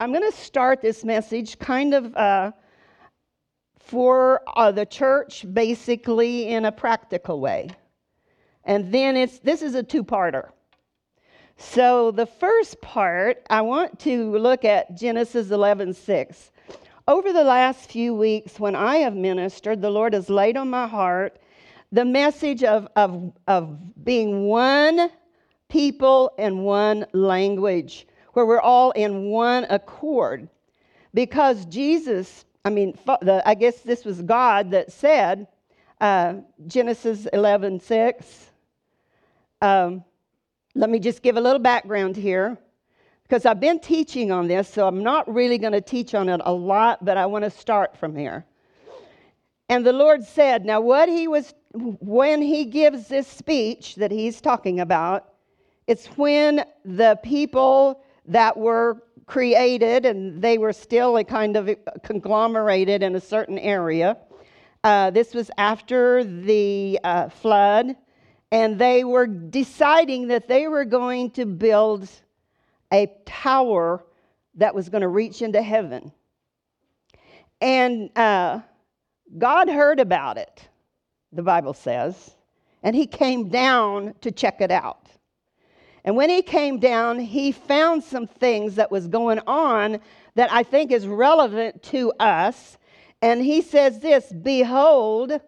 I'm going to start this message kind of uh, for uh, the church, basically in a practical way. And then it's this is a two-parter. So the first part, I want to look at Genesis 11:6. Over the last few weeks, when I have ministered, the Lord has laid on my heart the message of, of, of being one people and one language, where we're all in one accord. Because Jesus, I mean, I guess this was God that said, uh, Genesis 11 6. Um, let me just give a little background here because I've been teaching on this, so I'm not really going to teach on it a lot, but I want to start from here. And the Lord said, Now, what he was, when he gives this speech that he's talking about, it's when the people that were created and they were still a kind of conglomerated in a certain area. Uh, this was after the uh, flood, and they were deciding that they were going to build a tower that was going to reach into heaven. And uh, God heard about it, the Bible says, and he came down to check it out. And when he came down, he found some things that was going on that I think is relevant to us. And he says this Behold,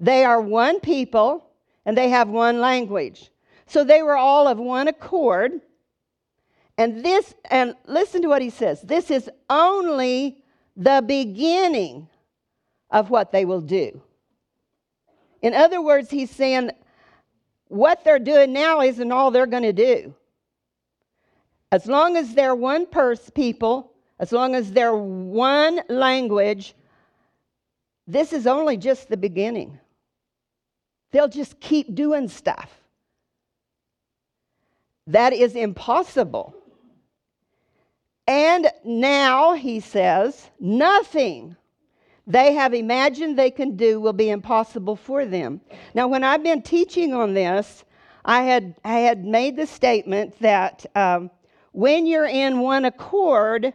they are one people and they have one language. So they were all of one accord. And this, and listen to what he says this is only the beginning of what they will do. In other words, he's saying what they're doing now isn't all they're going to do. As long as they're one person, people, as long as they're one language, this is only just the beginning. They'll just keep doing stuff. That is impossible. And now, he says, nothing they have imagined they can do will be impossible for them. Now, when I've been teaching on this, I had, I had made the statement that um, when you're in one accord,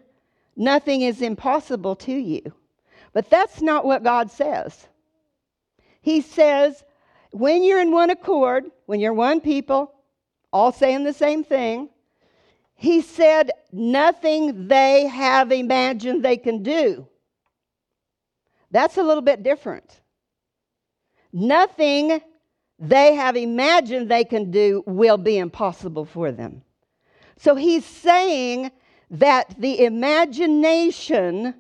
nothing is impossible to you. But that's not what God says. He says, when you're in one accord, when you're one people, all saying the same thing, He said, nothing they have imagined they can do that's a little bit different. Nothing they have imagined they can do will be impossible for them. So he's saying that the imagination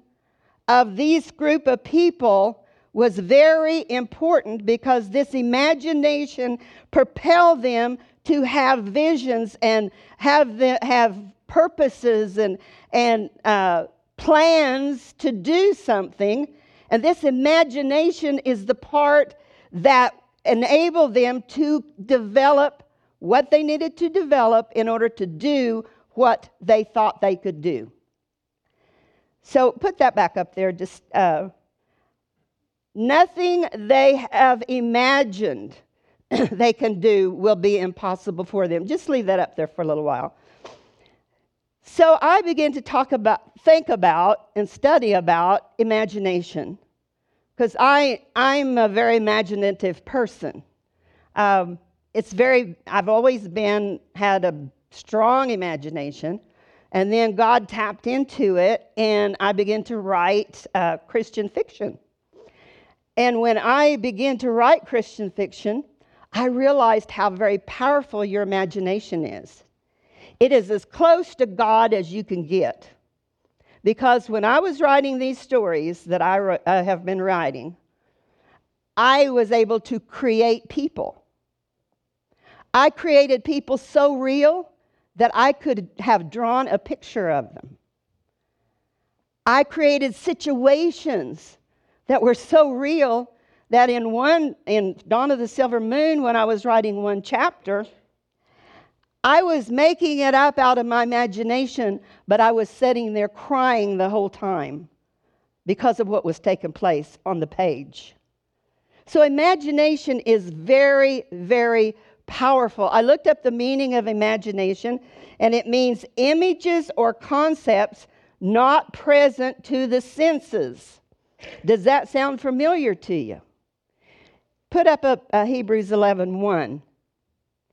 of these group of people was very important because this imagination propelled them to have visions and have the, have purposes and and uh, plans to do something and this imagination is the part that enabled them to develop what they needed to develop in order to do what they thought they could do. So put that back up there. Just uh, nothing they have imagined they can do will be impossible for them. Just leave that up there for a little while. So I began to talk about, think about, and study about imagination. Because I'm a very imaginative person. Um, it's very, I've always been, had a strong imagination. And then God tapped into it, and I began to write uh, Christian fiction. And when I began to write Christian fiction, I realized how very powerful your imagination is. It is as close to God as you can get. Because when I was writing these stories that I, I uh, have been writing, I was able to create people. I created people so real that I could have drawn a picture of them. I created situations that were so real that in one in Dawn of the Silver Moon when I was writing one chapter, I was making it up out of my imagination, but I was sitting there crying the whole time because of what was taking place on the page. So, imagination is very, very powerful. I looked up the meaning of imagination, and it means images or concepts not present to the senses. Does that sound familiar to you? Put up a, a Hebrews 11 1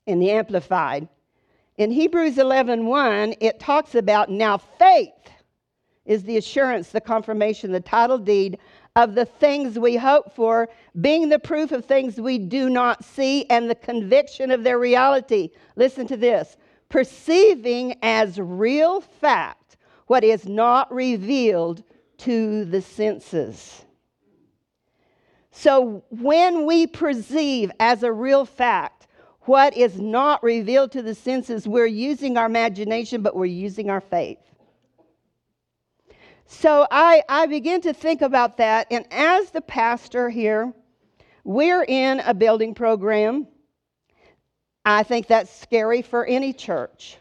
in the Amplified. In Hebrews 11 1, it talks about now faith is the assurance, the confirmation, the title deed of the things we hope for, being the proof of things we do not see and the conviction of their reality. Listen to this perceiving as real fact what is not revealed to the senses. So when we perceive as a real fact what is not revealed to the senses, we're using our imagination, but we're using our faith. So I, I begin to think about that. And as the pastor here, we're in a building program. I think that's scary for any church,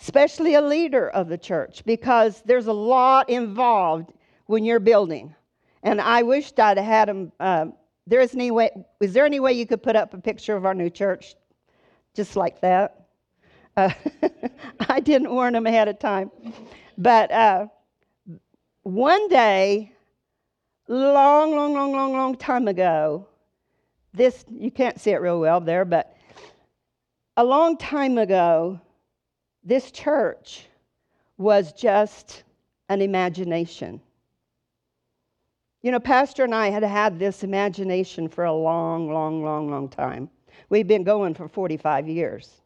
especially a leader of the church, because there's a lot involved when you're building. And I wished I'd had them. Uh, There is any way. Is there any way you could put up a picture of our new church, just like that? Uh, I didn't warn them ahead of time, but uh, one day, long, long, long, long, long time ago, this, you can't see it real well there, but a long time ago, this church was just an imagination. You know, Pastor and I had had this imagination for a long, long, long, long time. We've been going for 45 years.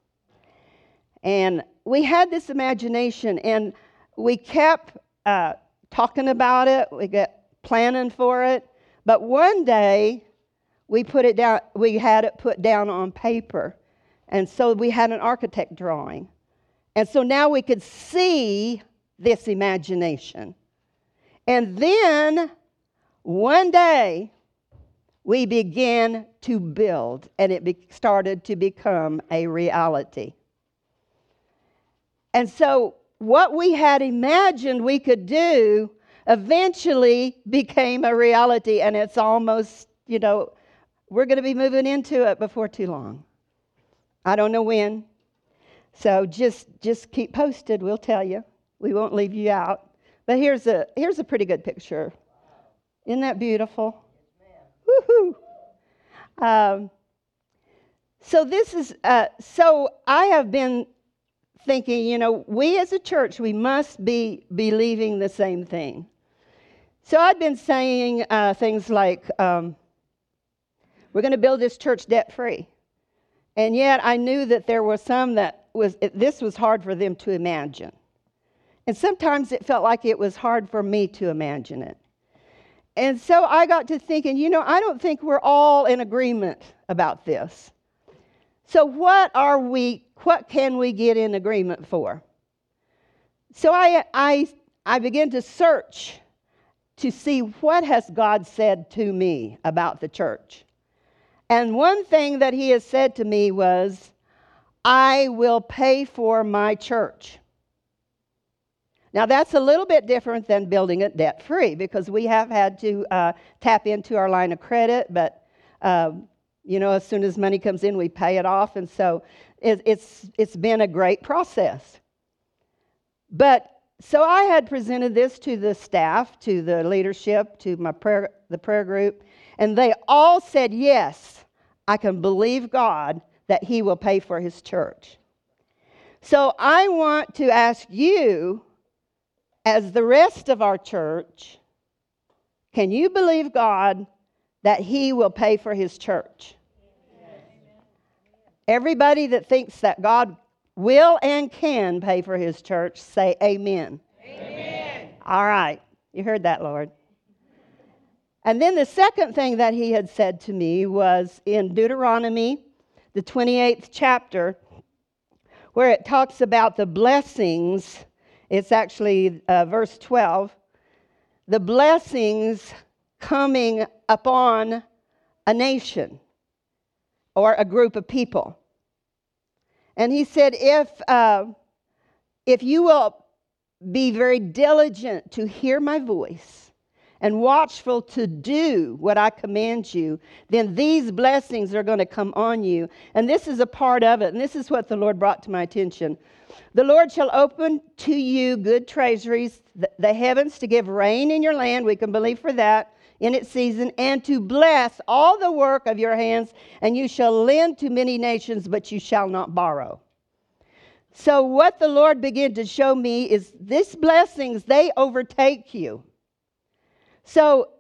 And we had this imagination, and we kept uh, talking about it, we got planning for it. But one day, we put it down, we had it put down on paper. And so we had an architect drawing. And so now we could see this imagination. And then one day, we began to build, and it be- started to become a reality. And so what we had imagined we could do eventually became a reality, and it's almost, you know, we're going to be moving into it before too long. I don't know when. So just just keep posted. We'll tell you. We won't leave you out. But here's a here's a pretty good picture. Isn't that beautiful? Woohoo! Um, so this is uh, so I have been thinking, you know, we as a church, we must be believing the same thing. So I've been saying uh, things like, um, we're going to build this church debt free. And yet I knew that there were some that was, it, this was hard for them to imagine. And sometimes it felt like it was hard for me to imagine it. And so I got to thinking, you know, I don't think we're all in agreement about this. So what are we what can we get in agreement for? So I, I, I began to search to see what has God said to me about the church. And one thing that he has said to me was, I will pay for my church. Now, that's a little bit different than building it debt free because we have had to uh, tap into our line of credit, but uh, you know, as soon as money comes in, we pay it off. And so it, it's, it's been a great process. But so I had presented this to the staff, to the leadership, to my prayer, the prayer group, and they all said, Yes, I can believe God that He will pay for His church. So I want to ask you, as the rest of our church, can you believe God that He will pay for His church? Everybody that thinks that God will and can pay for his church, say amen. Amen. All right. You heard that, Lord. And then the second thing that he had said to me was in Deuteronomy, the 28th chapter, where it talks about the blessings. It's actually uh, verse 12. The blessings coming upon a nation or a group of people. And he said, if, uh, if you will be very diligent to hear my voice and watchful to do what I command you, then these blessings are going to come on you. And this is a part of it. And this is what the Lord brought to my attention. The Lord shall open to you good treasuries, the heavens to give rain in your land. We can believe for that in its season, and to bless all the work of your hands. And you shall lend to many nations, but you shall not borrow. So, what the Lord began to show me is these blessings, they overtake you. So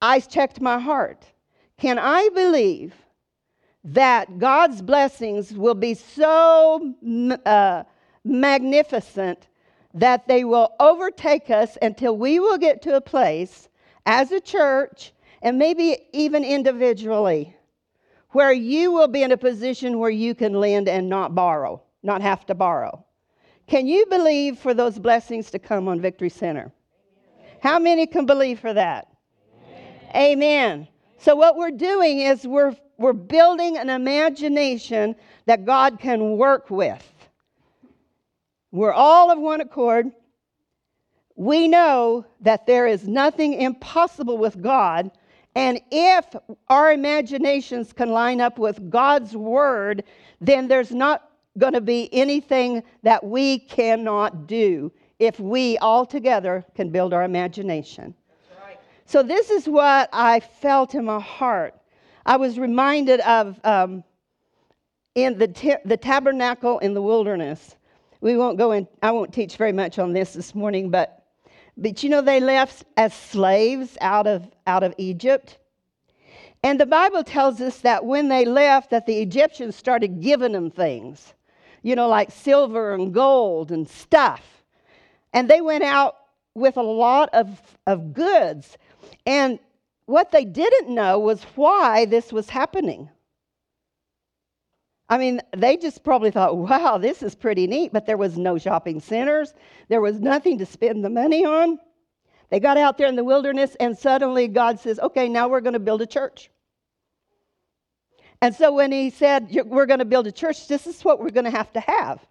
I checked my heart. Can I believe that God's blessings will be so uh, magnificent that they will overtake us until we will get to a place as a church and maybe even individually where you will be in a position where you can lend and not borrow, not have to borrow? Can you believe for those blessings to come on Victory Center? How many can believe for that? Amen. Amen. So, what we're doing is we're, we're building an imagination that God can work with. We're all of one accord. We know that there is nothing impossible with God. And if our imaginations can line up with God's word, then there's not going to be anything that we cannot do if we all together can build our imagination. Right. So, this is what I felt in my heart. I was reminded of um, in the, t- the tabernacle in the wilderness. We won't go in, I won't teach very much on this this morning, but, but you know, they left as slaves out of, out of Egypt. And the Bible tells us that when they left, that the Egyptians started giving them things, you know, like silver and gold and stuff. And they went out with a lot of, of goods. And what they didn't know was why this was happening. I mean, they just probably thought, wow, this is pretty neat, but there was no shopping centers. There was nothing to spend the money on. They got out there in the wilderness, and suddenly God says, okay, now we're going to build a church. And so when he said, we're going to build a church, this is what we're going to have to have.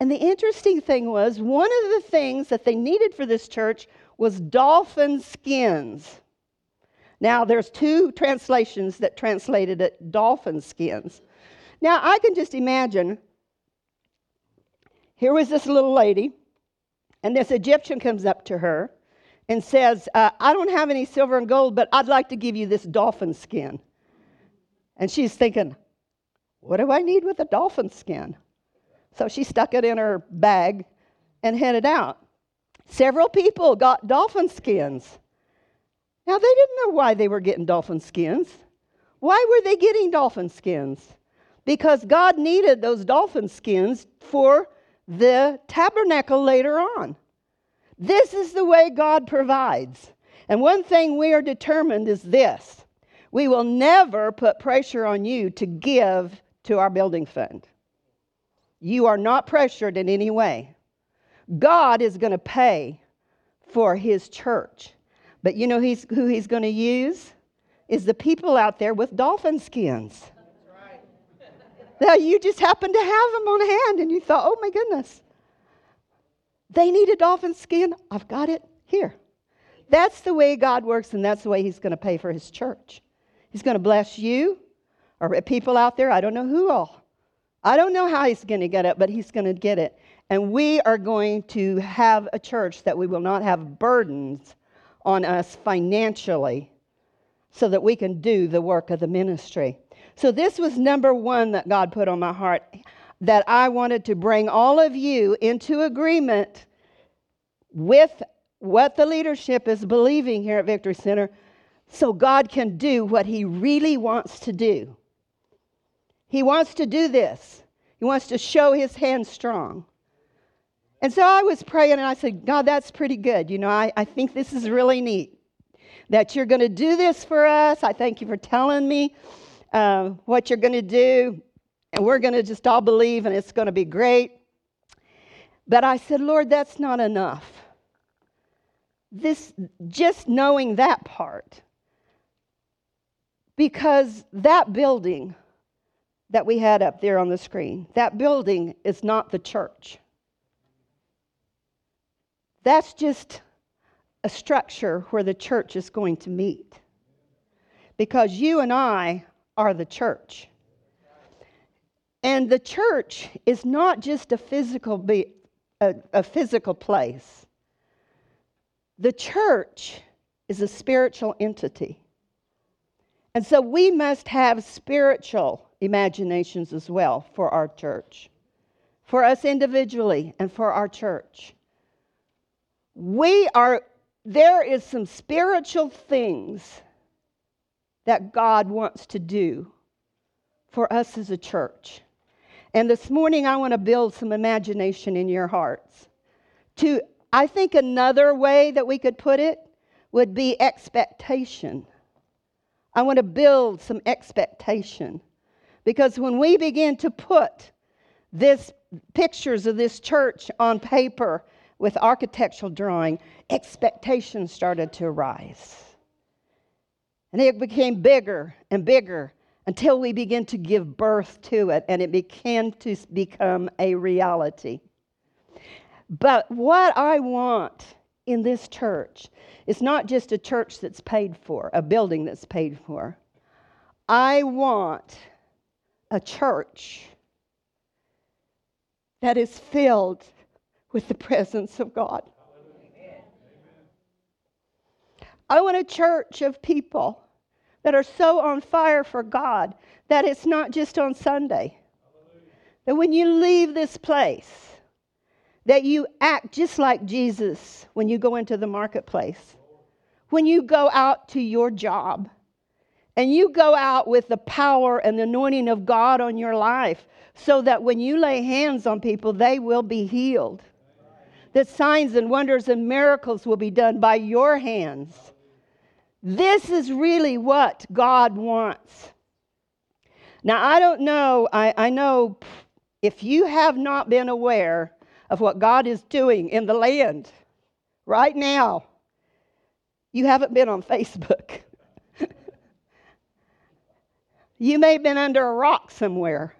And the interesting thing was, one of the things that they needed for this church was dolphin skins. Now, there's two translations that translated it dolphin skins. Now, I can just imagine here was this little lady, and this Egyptian comes up to her and says, uh, I don't have any silver and gold, but I'd like to give you this dolphin skin. And she's thinking, What do I need with a dolphin skin? So she stuck it in her bag and headed out. Several people got dolphin skins. Now, they didn't know why they were getting dolphin skins. Why were they getting dolphin skins? Because God needed those dolphin skins for the tabernacle later on. This is the way God provides. And one thing we are determined is this we will never put pressure on you to give to our building fund. You are not pressured in any way. God is going to pay for his church. But you know he's, who he's going to use? Is the people out there with dolphin skins. Right. now you just happened to have them on hand and you thought, oh my goodness. They need a dolphin skin. I've got it here. That's the way God works, and that's the way He's going to pay for His church. He's going to bless you or people out there. I don't know who all. I don't know how he's going to get it, but he's going to get it. And we are going to have a church that we will not have burdens on us financially so that we can do the work of the ministry. So, this was number one that God put on my heart that I wanted to bring all of you into agreement with what the leadership is believing here at Victory Center so God can do what He really wants to do. He wants to do this. He wants to show his hand strong. And so I was praying and I said, God, that's pretty good. You know, I, I think this is really neat that you're going to do this for us. I thank you for telling me uh, what you're going to do. And we're going to just all believe and it's going to be great. But I said, Lord, that's not enough. This, just knowing that part, because that building that we had up there on the screen. That building is not the church. That's just a structure where the church is going to meet. Because you and I are the church. And the church is not just a physical, be, a, a physical place. The church is a spiritual entity. And so we must have spiritual imaginations as well for our church, for us individually, and for our church. We are, there is some spiritual things that God wants to do for us as a church. And this morning, I want to build some imagination in your hearts. To, I think another way that we could put it would be expectation. I want to build some expectation. Because when we begin to put this pictures of this church on paper with architectural drawing, expectations started to arise. And it became bigger and bigger until we began to give birth to it and it began to become a reality. But what I want in this church is not just a church that's paid for, a building that's paid for. I want a church that is filled with the presence of God. I want a church of people that are so on fire for God that it's not just on Sunday. That when you leave this place, that you act just like Jesus when you go into the marketplace. When you go out to your job and you go out with the power and the anointing of God on your life so that when you lay hands on people, they will be healed. That signs and wonders and miracles will be done by your hands this is really what God wants. Now, I don't know, I, I know if you have not been aware of what God is doing in the land right now, you haven't been on Facebook. you may have been under a rock somewhere.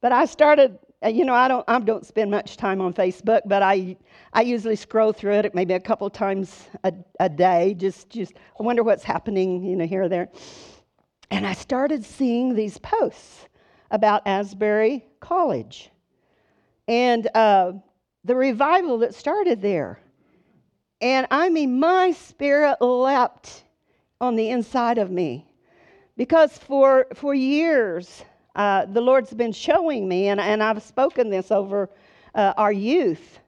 But I started uh, you know, I don't, I don't spend much time on Facebook, but I, I usually scroll through it maybe a couple times a, a day. Just, just, I wonder what's happening, you know, here or there. And I started seeing these posts about Asbury College and uh, the revival that started there. And I mean, my spirit leapt on the inside of me because for, for years, uh, the Lord's been showing me, and, and I've spoken this over uh, our youth,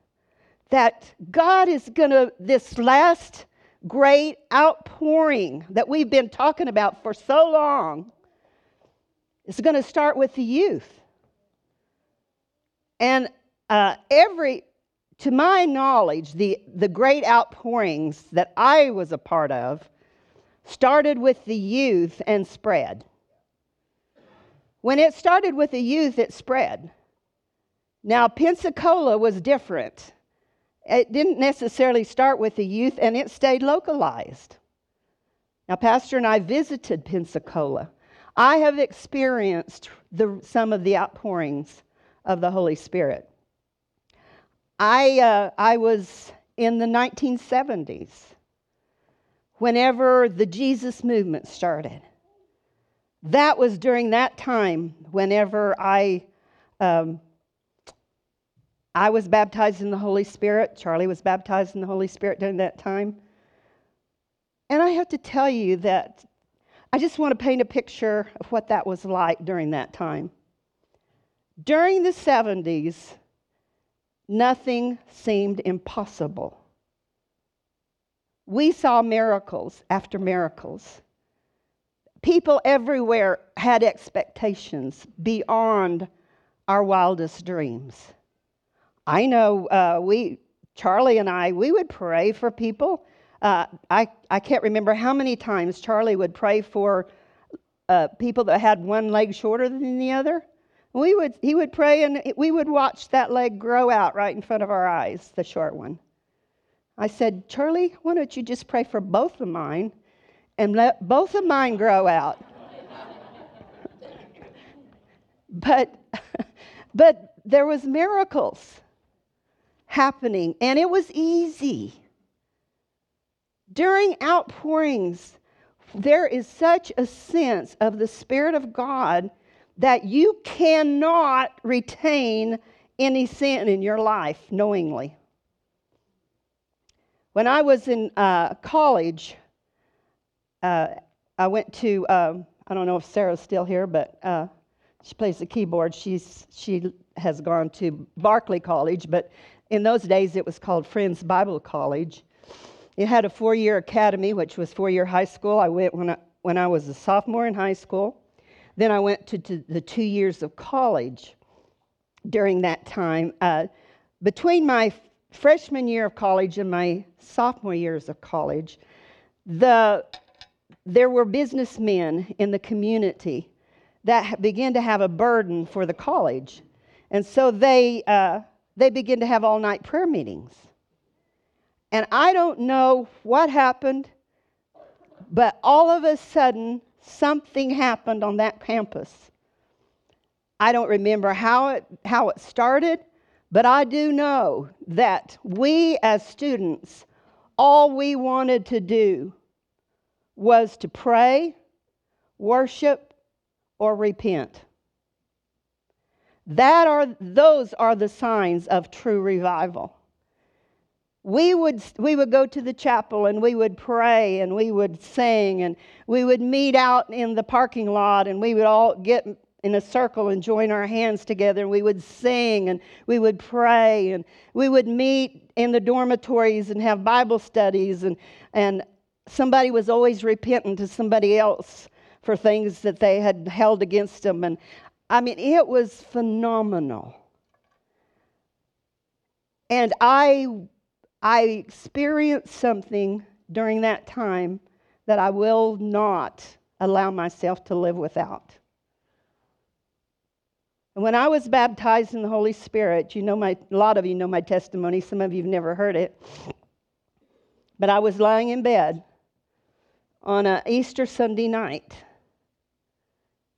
that God is going to, this last great outpouring that we've been talking about for so long, is going to start with the youth. And uh, every, to my knowledge, the, the great outpourings that I was a part of started with the youth and spread. When it started with the youth, it spread. Now, Pensacola was different. It didn't necessarily start with the youth, and it stayed localized. Now, Pastor and I visited Pensacola. I have experienced the, some of the outpourings of the Holy Spirit. I, uh, I was in the 1970s whenever the Jesus movement started that was during that time whenever I. Um, I was baptized in the Holy Spirit. Charlie was baptized in the Holy Spirit during that time. And I have to tell you that I just want to paint a picture of what that was like during that time. During the 70s, nothing seemed impossible. We saw miracles after miracles people everywhere had expectations beyond our wildest dreams. I know uh, we, Charlie and I, we would pray for people. Uh, I, I can't remember how many times Charlie would pray for uh, people that had one leg shorter than the other. We would, he would pray and we would watch that leg grow out right in front of our eyes, the short one. I said, Charlie, why don't you just pray for both of mine? and let both of mine grow out. but but there was miracles happening and it was easy. during outpourings, there is such a sense of the Spirit of God that you cannot retain any sin in your life knowingly. When I was in uh, college, uh, I went to, um, I don't know if Sarah's still here, but uh, she plays the keyboard. She's, she has gone to Barclay College, but in those days it was called Friends Bible College. It had a four year academy, which was four year high school. I went when I, when I was a sophomore in high school. Then I went to, to the two years of college during that time. Uh, between my freshman year of college and my sophomore years of college, the, there were businessmen in the community that began to have a burden for the college. And so they, uh, they began to have all night prayer meetings. And I don't know what happened, but all of a sudden, something happened on that campus. I don't remember how it, how it started, but I do know that we as students, all we wanted to do was to pray, worship, or repent. That are, those are the signs of true revival we would, we would go to the chapel and we would pray and we would sing and we would meet out in the parking lot and we would all get in a circle and join our hands together and we would sing and we would pray and we would meet in the dormitories and have Bible studies and, and somebody was always repentant to somebody else for things that they had held against them. And I mean, it was phenomenal. And I I experienced something during that time that I will not allow myself to live without. And when I was baptized in the Holy Spirit, you know my a lot of you know my testimony, some of you've never heard it. But I was lying in bed on an Easter Sunday night.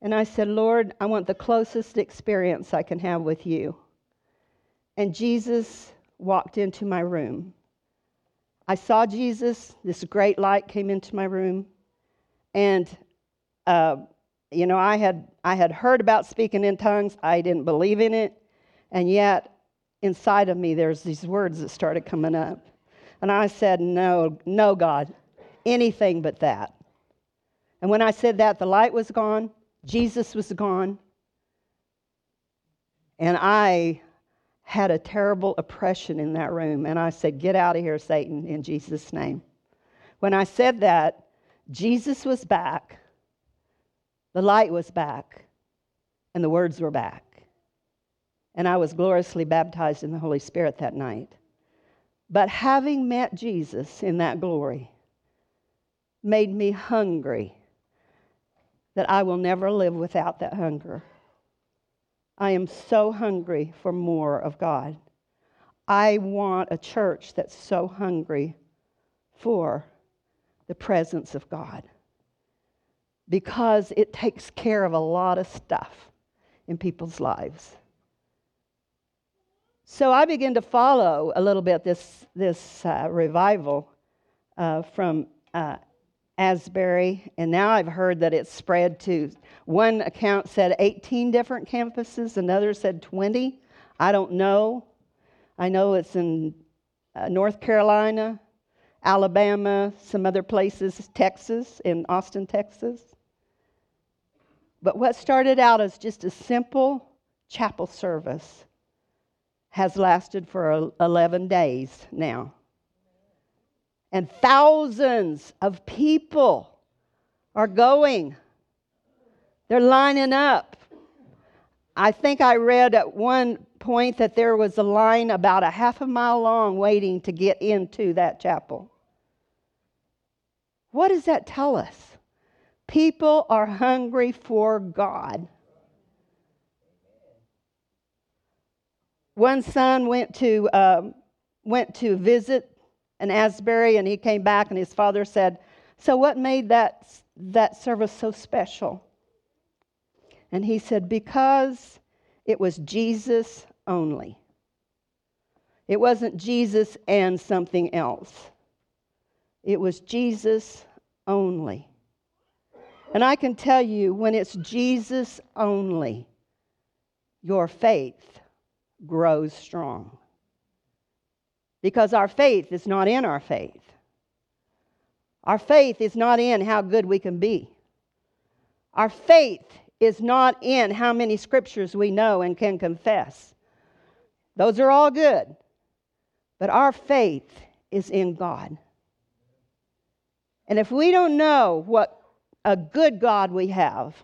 And I said, Lord, I want the closest experience I can have with you. And Jesus walked into my room. I saw Jesus. This great light came into my room, and uh, you know, I had I had heard about speaking in tongues. I didn't believe in it, and yet inside of me, there's these words that started coming up, and I said, "No, no, God, anything but that." And when I said that, the light was gone, Jesus was gone, and I had a terrible oppression in that room. And I said, Get out of here, Satan, in Jesus' name. When I said that, Jesus was back, the light was back, and the words were back. And I was gloriously baptized in the Holy Spirit that night. But having met Jesus in that glory made me hungry that I will never live without that hunger. I am so hungry for more of God. I want a church that's so hungry for the presence of God because it takes care of a lot of stuff in people's lives. So I began to follow a little bit this, this uh, revival uh, from uh, Asbury, and now I've heard that it's spread to one account said 18 different campuses, another said 20. I don't know. I know it's in uh, North Carolina, Alabama, some other places, Texas, in Austin, Texas. But what started out as just a simple chapel service has lasted for 11 days now and thousands of people are going. They're lining up. I think I read at one point that there was a line about a half a mile long waiting to get into that chapel. What does that tell us? People are hungry for God. One son went to um, went to visit an Asbury, and he came back, and his father said, So, what made that, that service so special? And he said, Because it was Jesus only. It wasn't Jesus and something else. it was Jesus only. And I can tell you, when it's Jesus only, your faith grows strong. Because our faith is not in our faith. Our faith is not in how good we can be. Our faith is not in how many scriptures we know and can confess. Those are all good. But our faith is in God. And if we don't know what a good God we have,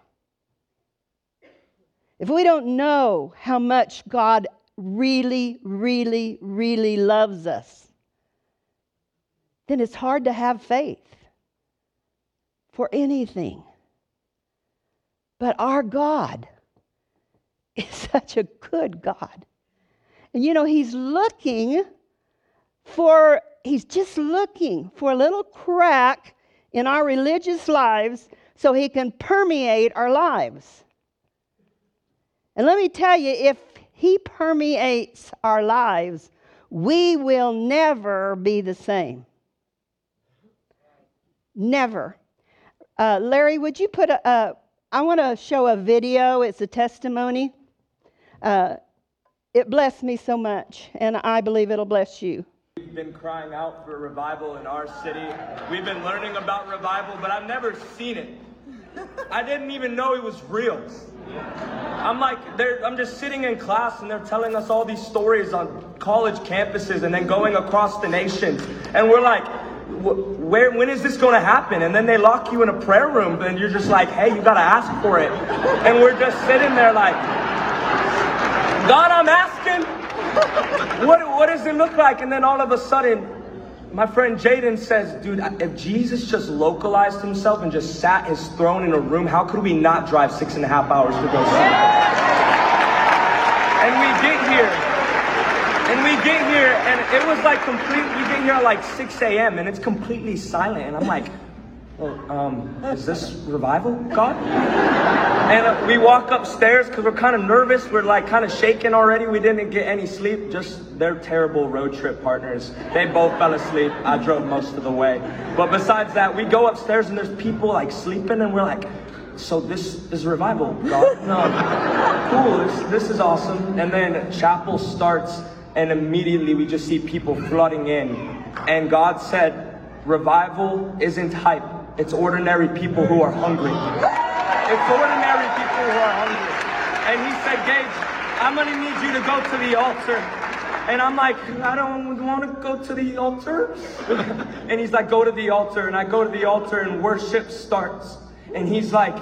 if we don't know how much God really, really, really loves us, then it's hard to have faith for anything. But our God is such a good God. And you know, He's looking for, He's just looking for a little crack in our religious lives so He can permeate our lives. And let me tell you, if He permeates our lives, we will never be the same. Never. Uh, Larry, would you put a, I want to show a video. It's a testimony. Uh, it blessed me so much, and I believe it'll bless you. We've been crying out for revival in our city. We've been learning about revival, but I've never seen it. I didn't even know it was real. I'm like, I'm just sitting in class and they're telling us all these stories on college campuses and then going across the nation. And we're like, where, when is this going to happen? And then they lock you in a prayer room and you're just like, hey, you got to ask for it. And we're just sitting there like, God, I'm asking, what, what does it look like? And then all of a sudden, my friend Jaden says, dude, if Jesus just localized himself and just sat his throne in a room, how could we not drive six and a half hours to go see him? And we get here, and we get here, and it was like complete, we get here at like 6 a.m., and it's completely silent, and I'm like, um, is this revival, God? And uh, we walk upstairs because we're kind of nervous. We're like kind of shaking already. We didn't get any sleep. Just they're terrible road trip partners. They both fell asleep. I drove most of the way. But besides that, we go upstairs and there's people like sleeping, and we're like, so this is revival, God? No, cool. This, this is awesome. And then chapel starts, and immediately we just see people flooding in. And God said, revival isn't hype it's ordinary people who are hungry. It's ordinary people who are hungry. And he said, Gage, I'm to need you to go to the altar. And I'm like, I don't want to go to the altar. and he's like, go to the altar. And I go to the altar and worship starts. And he's like,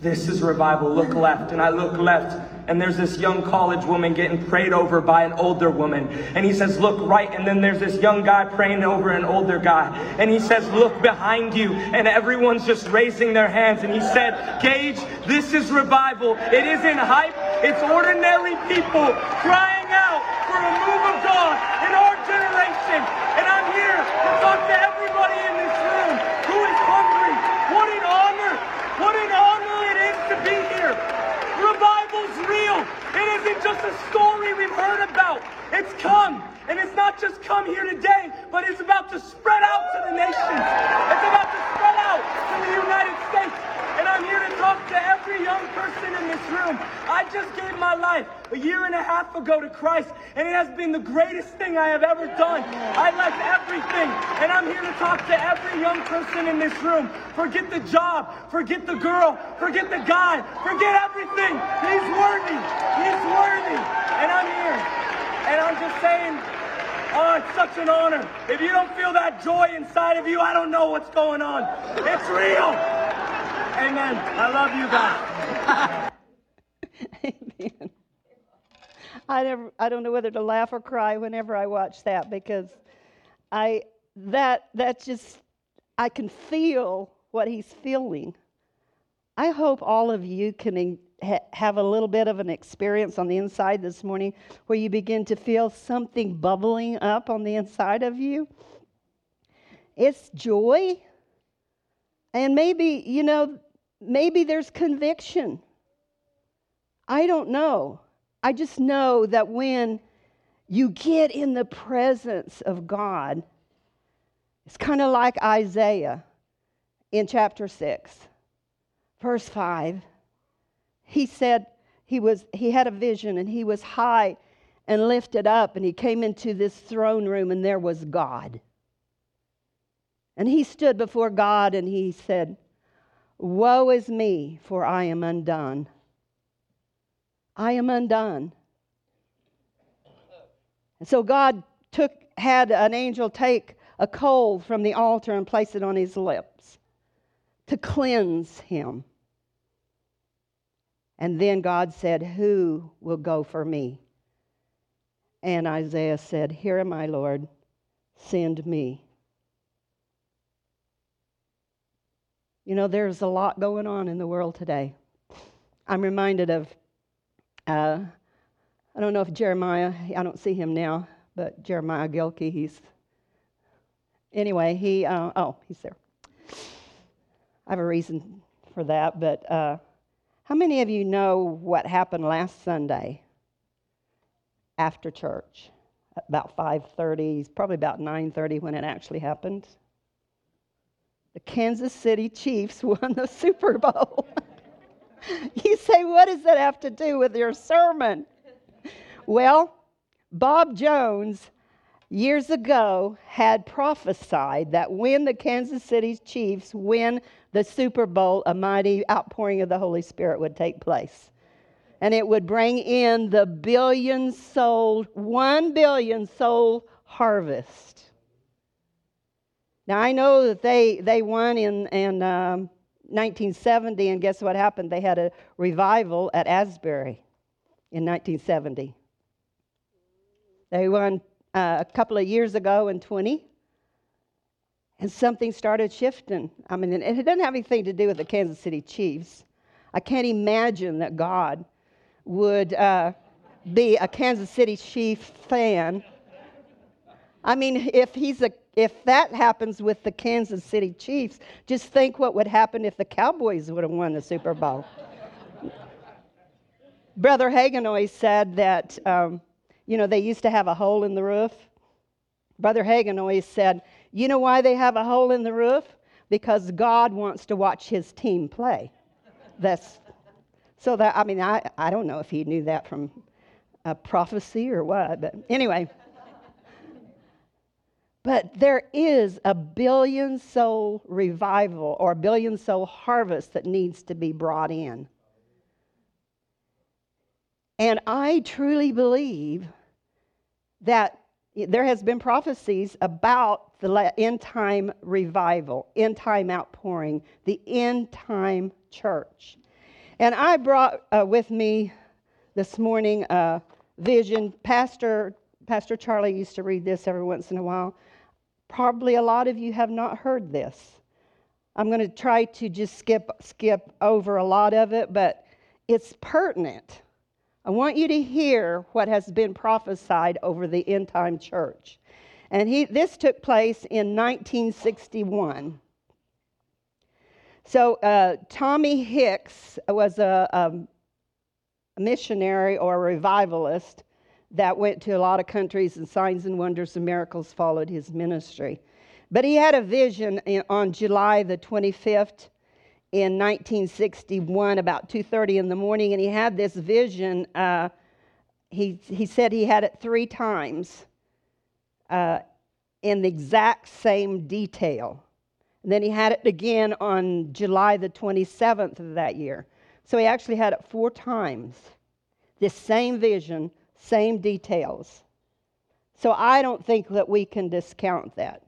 this is revival. Look left. And I look left and there's this young college woman getting prayed over by an older woman. And he says, Look right. And then there's this young guy praying over an older guy. And he says, Look behind you. And everyone's just raising their hands. And he said, Gage, this is revival. It isn't hype, it's ordinary people crying out for a move of God in our generation. And I'm here to talk to everybody in this room who is hungry. What an honor! What an honor it is to be here. Revival's real. It isn't just a story we've heard about. It's come. And it's not just come here today, but it's about to spread out to the nations. It's about to spread out to the United States. Talk to every young person in this room. I just gave my life a year and a half ago to Christ, and it has been the greatest thing I have ever done. I left everything, and I'm here to talk to every young person in this room. Forget the job, forget the girl, forget the guy, forget everything. He's worthy. He's worthy. And I'm here. And I'm just saying, Oh, it's such an honor. If you don't feel that joy inside of you, I don't know what's going on. It's real. Amen. I love you guys. Amen. I never I don't know whether to laugh or cry whenever I watch that because I that that just I can feel what he's feeling. I hope all of you can ha- have a little bit of an experience on the inside this morning where you begin to feel something bubbling up on the inside of you. It's joy. And maybe, you know, Maybe there's conviction. I don't know. I just know that when you get in the presence of God, It's kind of like Isaiah in chapter 6, verse 5. He said he, was, he had a vision and he was high and lifted up, and he came into this throne room, and there was God. And he stood before God and he said, Woe is me, for I am undone. I am undone. And so God took, had an angel take a coal from the altar and place it on his lips to cleanse him. And then God said, Who will go for me? And Isaiah said, Here am I, Lord, send me. You know, there's a lot going on in the world today. I'm reminded of, uh, I don't know if Jeremiah, I don't see him now, but Jeremiah Gilkey, he's, anyway, he, uh, oh, he's there. I have a reason for that, but uh, how many of you know what happened last Sunday after church? About 5:30, probably about 9:30 when it actually happened the Kansas City Chiefs won the Super Bowl. you say, what does that have to do with your sermon? Well, Bob Jones years ago had prophesied that when the Kansas City Chiefs win the Super Bowl, a mighty outpouring of the Holy Spirit would take place. And it would bring in the billion soul, one billion soul harvest. Now, I know that they, they won in, in um, 1970, and guess what happened? They had a revival at Asbury in 1970. They won uh, a couple of years ago in 20, and something started shifting. I mean, it doesn't have anything to do with the Kansas City Chiefs. I can't imagine that God would uh, be a Kansas City Chief fan. I mean, if he's a if that happens with the Kansas City Chiefs, just think what would happen if the Cowboys would have won the Super Bowl. Brother Hagin always said that, um, you know, they used to have a hole in the roof. Brother Hagin always said, you know why they have a hole in the roof? Because God wants to watch his team play. That's so that, I mean, I, I don't know if he knew that from a prophecy or what, but anyway. But there is a billion soul revival or a billion soul harvest that needs to be brought in. And I truly believe that there has been prophecies about the end time revival, end time outpouring, the end time church. And I brought uh, with me this morning a vision. Pastor Pastor Charlie used to read this every once in a while. Probably a lot of you have not heard this. I'm going to try to just skip skip over a lot of it, but it's pertinent. I want you to hear what has been prophesied over the end time church. And he, this took place in 1961. So, uh, Tommy Hicks was a, a missionary or a revivalist that went to a lot of countries, and signs and wonders and miracles followed his ministry. But he had a vision on July the 25th in 1961, about 2:30 in the morning, and he had this vision. Uh, he he said he had it three times uh, in the exact same detail. And then he had it again on July the 27th of that year. So he actually had it four times. This same vision same details. So I don't think that we can discount that.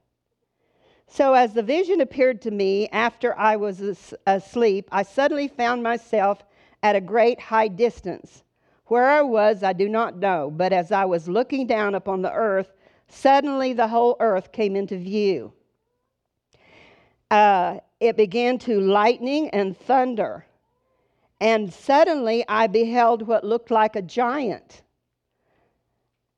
So, as the vision appeared to me after I was asleep, I suddenly found myself at a great high distance. Where I was, I do not know, but as I was looking down upon the earth, suddenly the whole earth came into view. Uh, it began to lightning and thunder, and suddenly I beheld what looked like a giant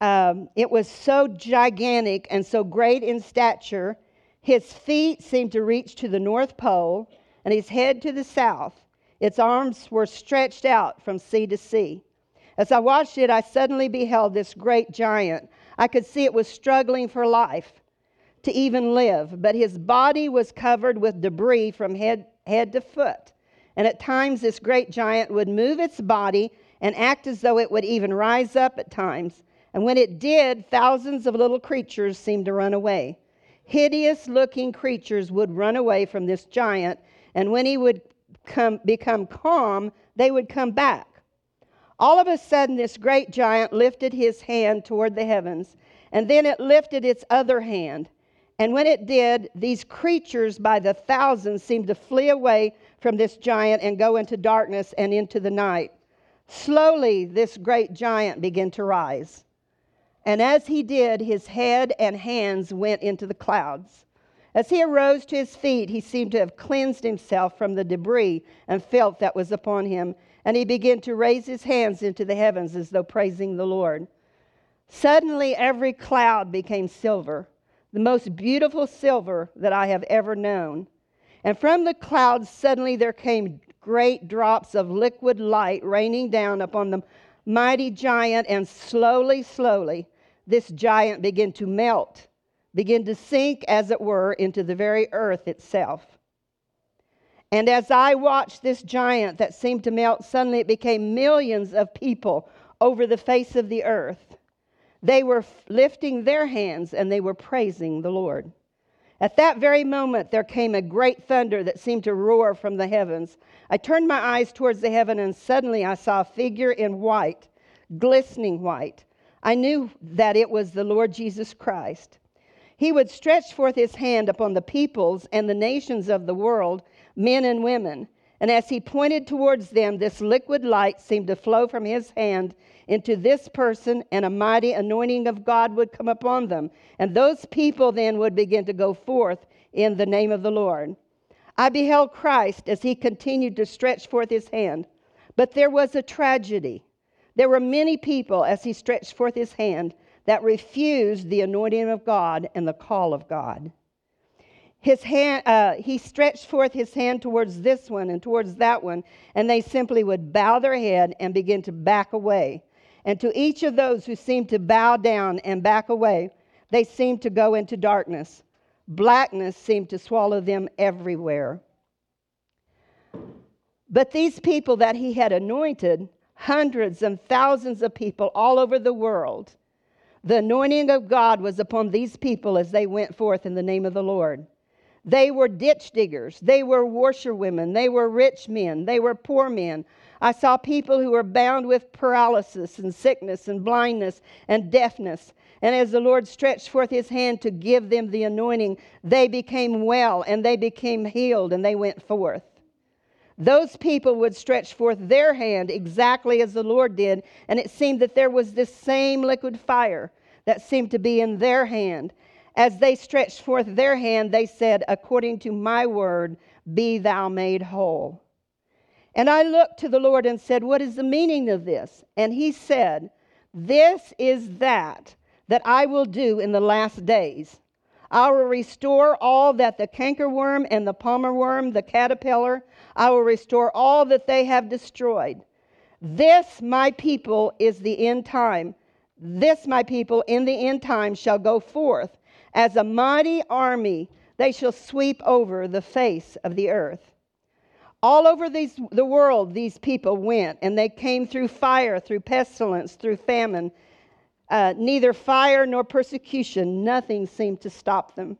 um, it was so gigantic and so great in stature. His feet seemed to reach to the North Pole, and his head to the south. Its arms were stretched out from sea to sea. As I watched it, I suddenly beheld this great giant. I could see it was struggling for life. to even live, but his body was covered with debris from head, head to foot. And at times, this great giant would move its body and act as though it would even rise up at times. And when it did, thousands of little creatures seemed to run away. Hideous looking creatures would run away from this giant, and when he would come, become calm, they would come back. All of a sudden, this great giant lifted his hand toward the heavens, and then it lifted its other hand. And when it did, these creatures by the thousands seemed to flee away from this giant and go into darkness and into the night. Slowly, this great giant began to rise. And as he did, his head and hands went into the clouds. As he arose to his feet, he seemed to have cleansed himself from the debris and filth that was upon him. And he began to raise his hands into the heavens as though praising the Lord. Suddenly, every cloud became silver, the most beautiful silver that I have ever known. And from the clouds, suddenly there came great drops of liquid light raining down upon the mighty giant, and slowly, slowly, this giant began to melt, begin to sink, as it were, into the very earth itself. And as I watched this giant that seemed to melt, suddenly it became millions of people over the face of the earth. They were lifting their hands and they were praising the Lord. At that very moment, there came a great thunder that seemed to roar from the heavens. I turned my eyes towards the heaven, and suddenly I saw a figure in white, glistening white. I knew that it was the Lord Jesus Christ. He would stretch forth his hand upon the peoples and the nations of the world, men and women. And as he pointed towards them, this liquid light seemed to flow from his hand into this person, and a mighty anointing of God would come upon them. And those people then would begin to go forth in the name of the Lord. I beheld Christ as he continued to stretch forth his hand. But there was a tragedy. There were many people as he stretched forth his hand that refused the anointing of God and the call of God. His hand, uh, he stretched forth his hand towards this one and towards that one, and they simply would bow their head and begin to back away. And to each of those who seemed to bow down and back away, they seemed to go into darkness. Blackness seemed to swallow them everywhere. But these people that he had anointed, hundreds and thousands of people all over the world, the anointing of God was upon these people as they went forth in the name of the Lord. They were ditch diggers. They were washerwomen. They were rich men. They were poor men. I saw people who were bound with paralysis and sickness and blindness and deafness. And as the Lord stretched forth his hand to give them the anointing, they became well and they became healed and they went forth. Those people would stretch forth their hand exactly as the Lord did, and it seemed that there was this same liquid fire that seemed to be in their hand. As they stretched forth their hand, they said, According to my word, be thou made whole. And I looked to the Lord and said, What is the meaning of this? And he said, This is that that I will do in the last days. I will restore all that the cankerworm and the palmerworm, the caterpillar, I will restore all that they have destroyed. This, my people, is the end time. This, my people, in the end time shall go forth as a mighty army. They shall sweep over the face of the earth. All over these, the world, these people went, and they came through fire, through pestilence, through famine. Uh, neither fire nor persecution, nothing seemed to stop them.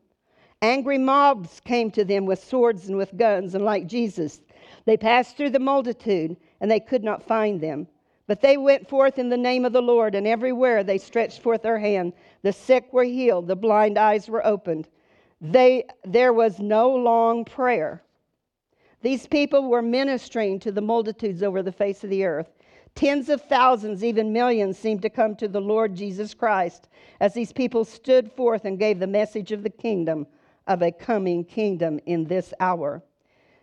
Angry mobs came to them with swords and with guns, and like Jesus, they passed through the multitude, and they could not find them. But they went forth in the name of the Lord, and everywhere they stretched forth their hand. The sick were healed, the blind eyes were opened. They, there was no long prayer. These people were ministering to the multitudes over the face of the earth. Tens of thousands, even millions, seemed to come to the Lord Jesus Christ as these people stood forth and gave the message of the kingdom, of a coming kingdom in this hour.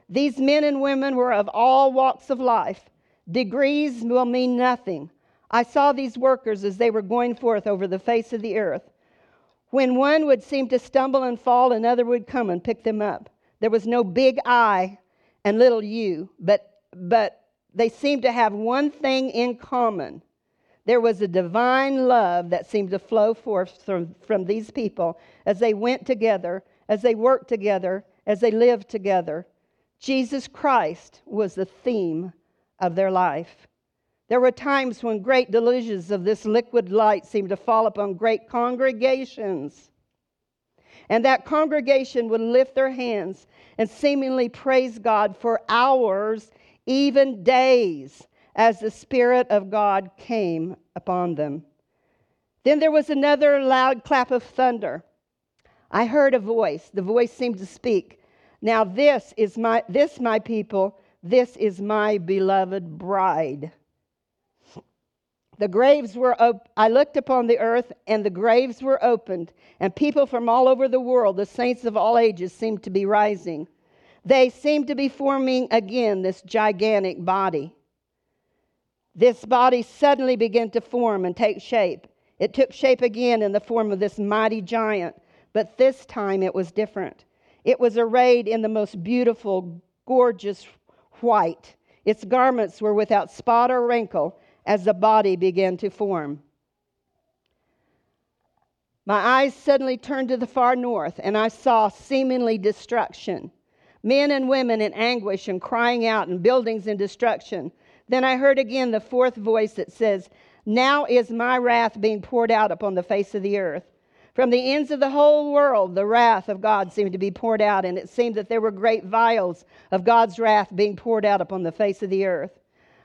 These men and women were of all walks of life. Degrees will mean nothing. I saw these workers as they were going forth over the face of the earth. When one would seem to stumble and fall, another would come and pick them up. There was no big I and little you, but, but they seemed to have one thing in common. There was a divine love that seemed to flow forth from, from these people as they went together, as they worked together, as they lived together. Jesus Christ was the theme of their life. There were times when great delusions of this liquid light seemed to fall upon great congregations. And that congregation would lift their hands and seemingly praise God for hours, even days, as the Spirit of God came upon them. Then there was another loud clap of thunder. I heard a voice. The voice seemed to speak. Now this is my this my people, this is my beloved bride. The graves were op- I looked upon the earth and the graves were opened and people from all over the world, the saints of all ages seemed to be rising. They seemed to be forming again this gigantic body. This body suddenly began to form and take shape. It took shape again in the form of this mighty giant, but this time it was different. It was arrayed in the most beautiful, gorgeous white. Its garments were without spot or wrinkle as the body began to form. My eyes suddenly turned to the far north, and I saw seemingly destruction men and women in anguish and crying out, and buildings in destruction. Then I heard again the fourth voice that says, Now is my wrath being poured out upon the face of the earth. From the ends of the whole world, the wrath of God seemed to be poured out, and it seemed that there were great vials of God's wrath being poured out upon the face of the earth.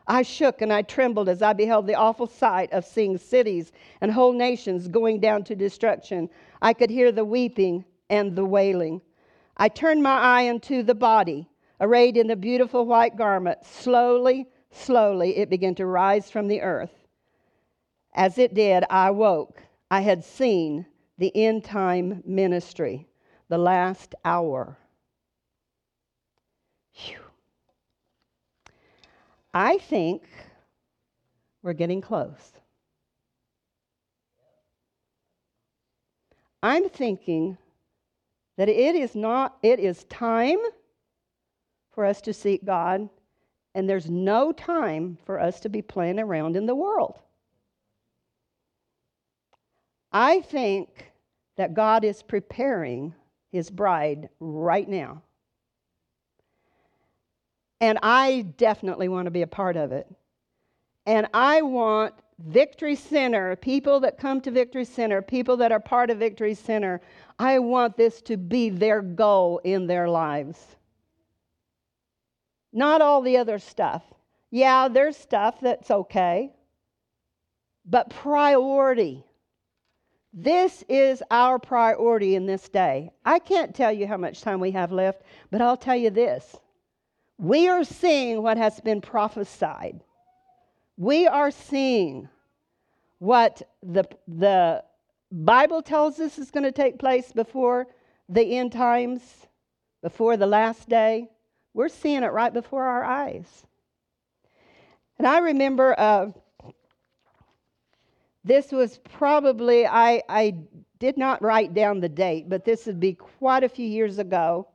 I shook and I trembled as I beheld the awful sight of seeing cities and whole nations going down to destruction. I could hear the weeping and the wailing. I turned my eye unto the body, arrayed in a beautiful white garment. Slowly, Slowly it began to rise from the earth. As it did, I woke. I had seen the end time ministry, the last hour. Whew. I think we're getting close. I'm thinking that it is not, it is time for us to seek God and there's no time for us to be playing around in the world. I think that God is preparing his bride right now. And I definitely want to be a part of it. And I want Victory Center, people that come to Victory Center, people that are part of Victory Center, I want this to be their goal in their lives. Not all the other stuff. Yeah, there's stuff that's okay, but priority. This is our priority in this day. I can't tell you how much time we have left, but I'll tell you this. We are seeing what has been prophesied. We are seeing what the, the Bible tells us is going to take place before the end times, before the last day. We're seeing it right before our eyes. And I remember uh, this was probably, I, I did not write down the date, but this would be quite a few years ago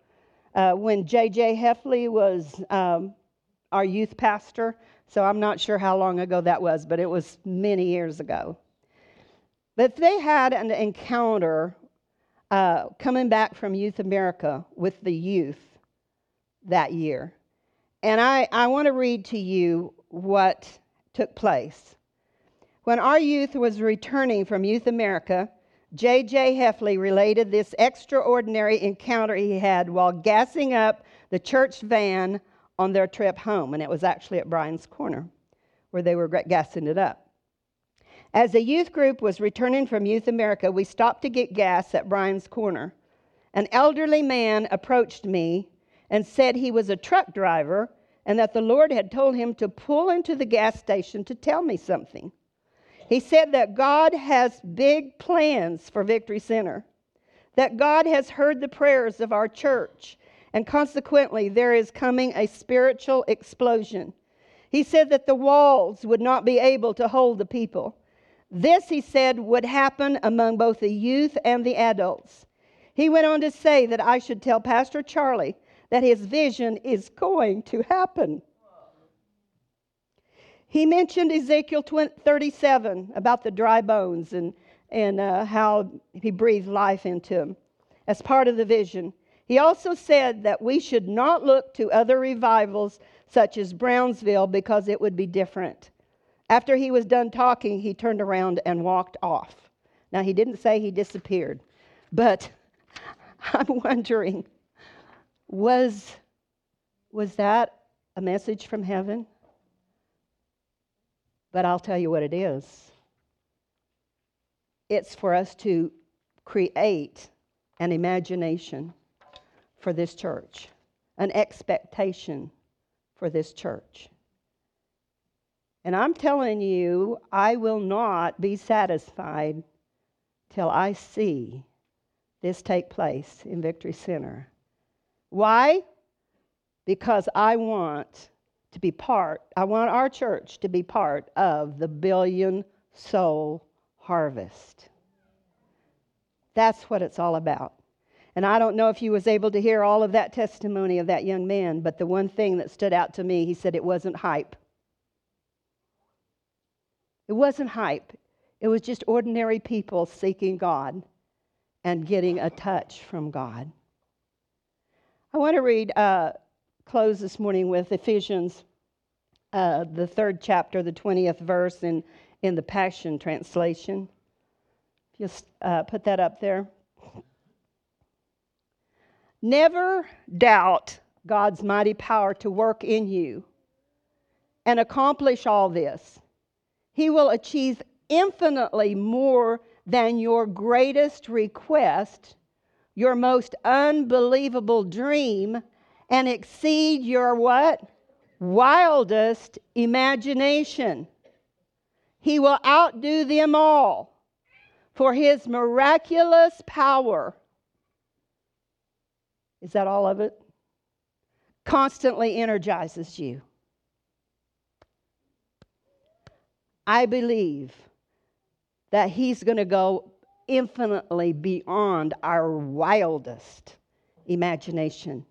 uh, when J.J. Heffley was um, our youth pastor. So I'm not sure how long ago that was, but it was many years ago. But they had an encounter uh, coming back from Youth America with the youth that year. And I, I want to read to you what took place. When our youth was returning from Youth America, J.J. Heffley related this extraordinary encounter he had while gassing up the church van on their trip home. And it was actually at Brian's Corner where they were gassing it up. As the youth group was returning from Youth America, we stopped to get gas at Brian's Corner. An elderly man approached me and said he was a truck driver and that the Lord had told him to pull into the gas station to tell me something. He said that God has big plans for Victory Center, that God has heard the prayers of our church, and consequently, there is coming a spiritual explosion. He said that the walls would not be able to hold the people. This, he said, would happen among both the youth and the adults. He went on to say that I should tell Pastor Charlie that his vision is going to happen. he mentioned Ezekiel 37 about the dry bones and, and uh, how he breathed life into them as part of the vision. He also said that we should not look to other revivals such as Brownsville because it would be different. After he was done talking, he turned around and walked off. Now, he didn't say he disappeared, but I'm wondering was, was that a message from heaven? But I'll tell you what it is it's for us to create an imagination for this church, an expectation for this church. And I'm telling you, I will not be satisfied till I see this take place in Victory Center. Why? Because I want to be part, I want our church to be part of the billion soul harvest. That's what it's all about. And I don't know if you was able to hear all of that testimony of that young man, but the one thing that stood out to me, he said it wasn't hype. It wasn't hype. It was just ordinary people seeking God and getting a touch from God. I want to read, uh, close this morning with Ephesians, uh, the third chapter, the 20th verse in, in the Passion Translation. Just uh, put that up there. Never doubt God's mighty power to work in you and accomplish all this. He will achieve infinitely more than your greatest request, your most unbelievable dream, and exceed your what? Wildest imagination. He will outdo them all, for his miraculous power is that all of it? Constantly energizes you. I believe that He's going to go infinitely beyond our wildest imagination.